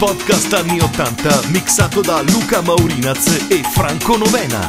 Podcast anni 80 mixato da Luca Maurinaz e Franco Novena.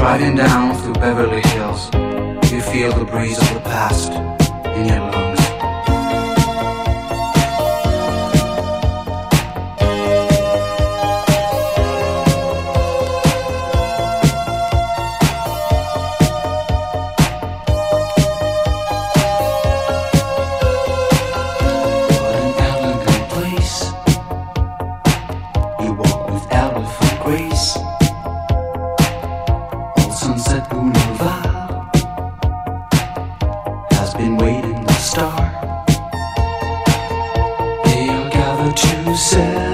Driving down through Beverly Hills, you feel the breeze of the past in your lungs. in the star. They all gather to say.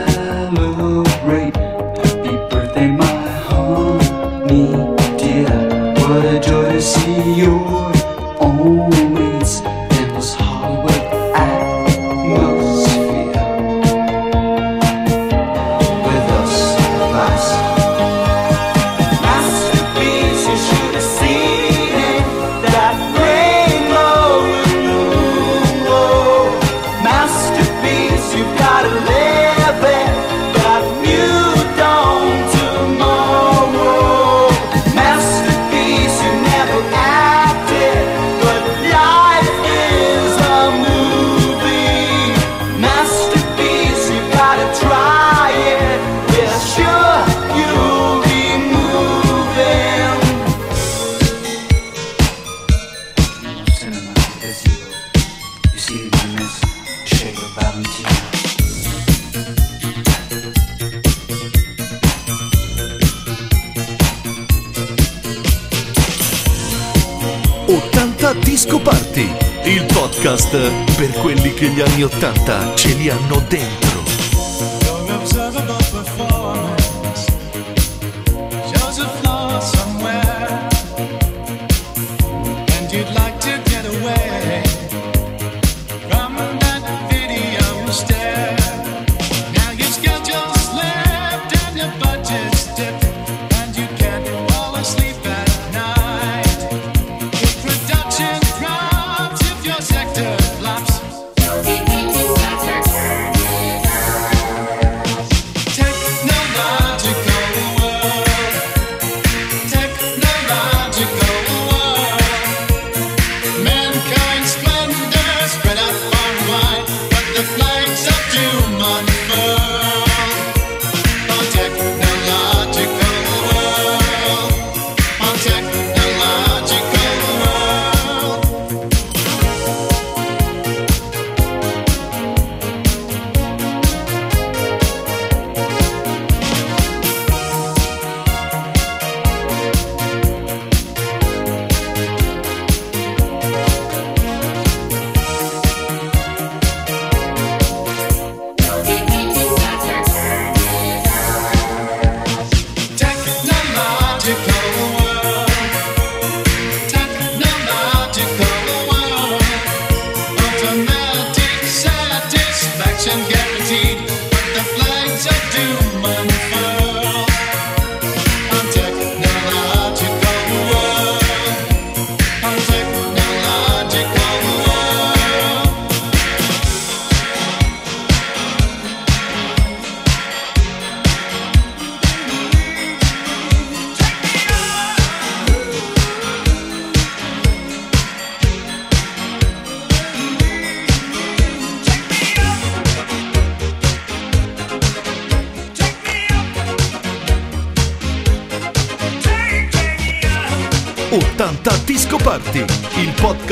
80 Disco Party, il podcast per quelli che gli anni 80 ce li hanno dentro.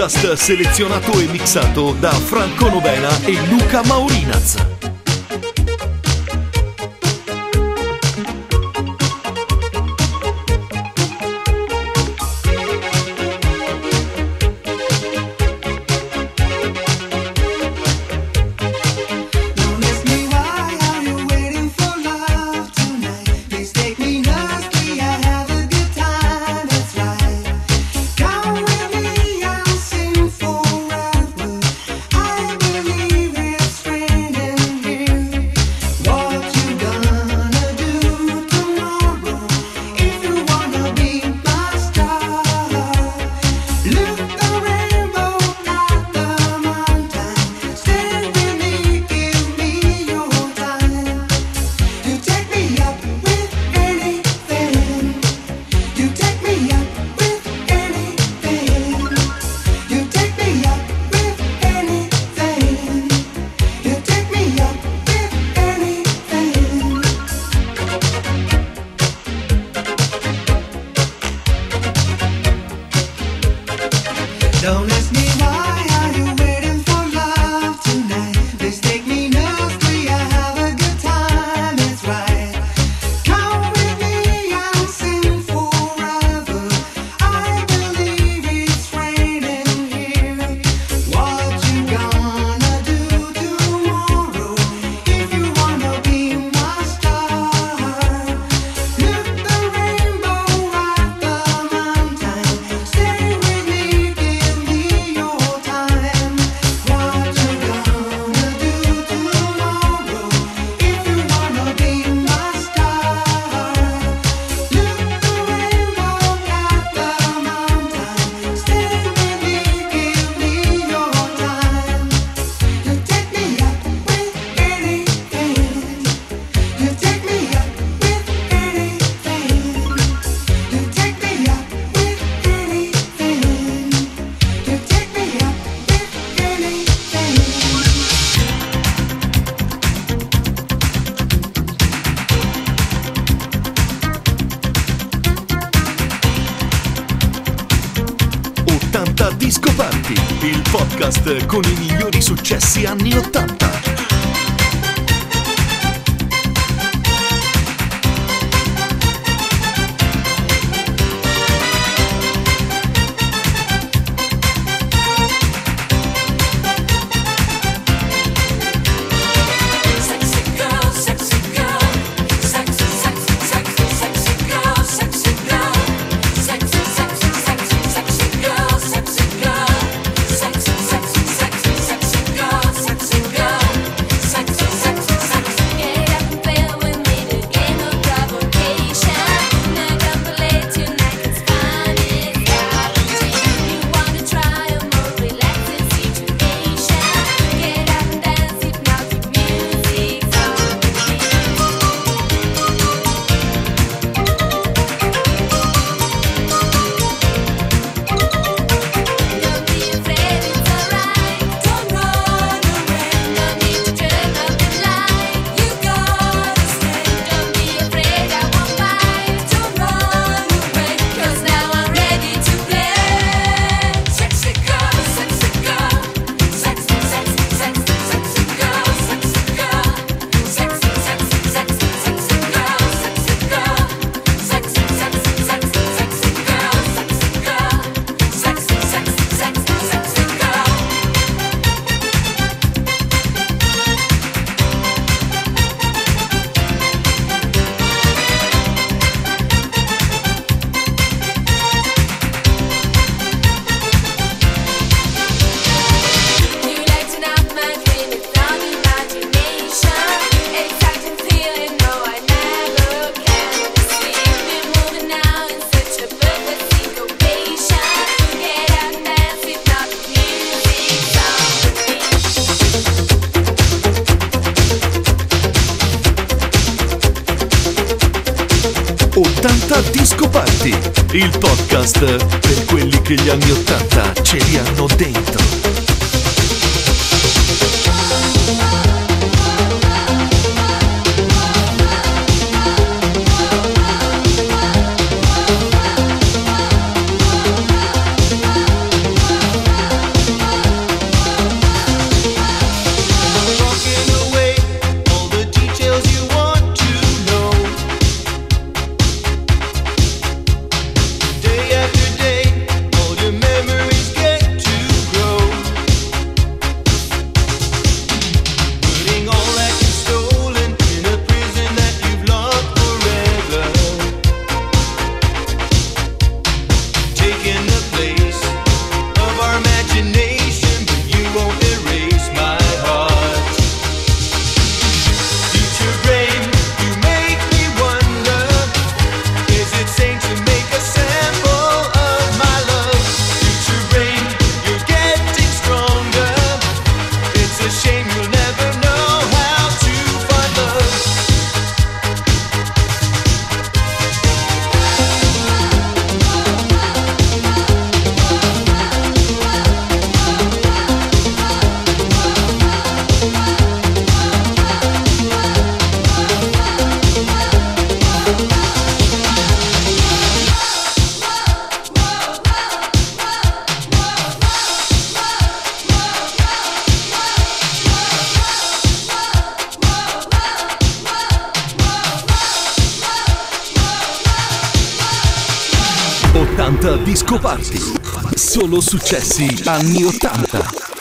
Podcast selezionato e mixato da Franco Novena e Luca Maurinaz. Podcast con i migliori successi anni 80. 80 il podcast per quelli che gli anni 80 ce li hanno dentro. Solo successi anni 80.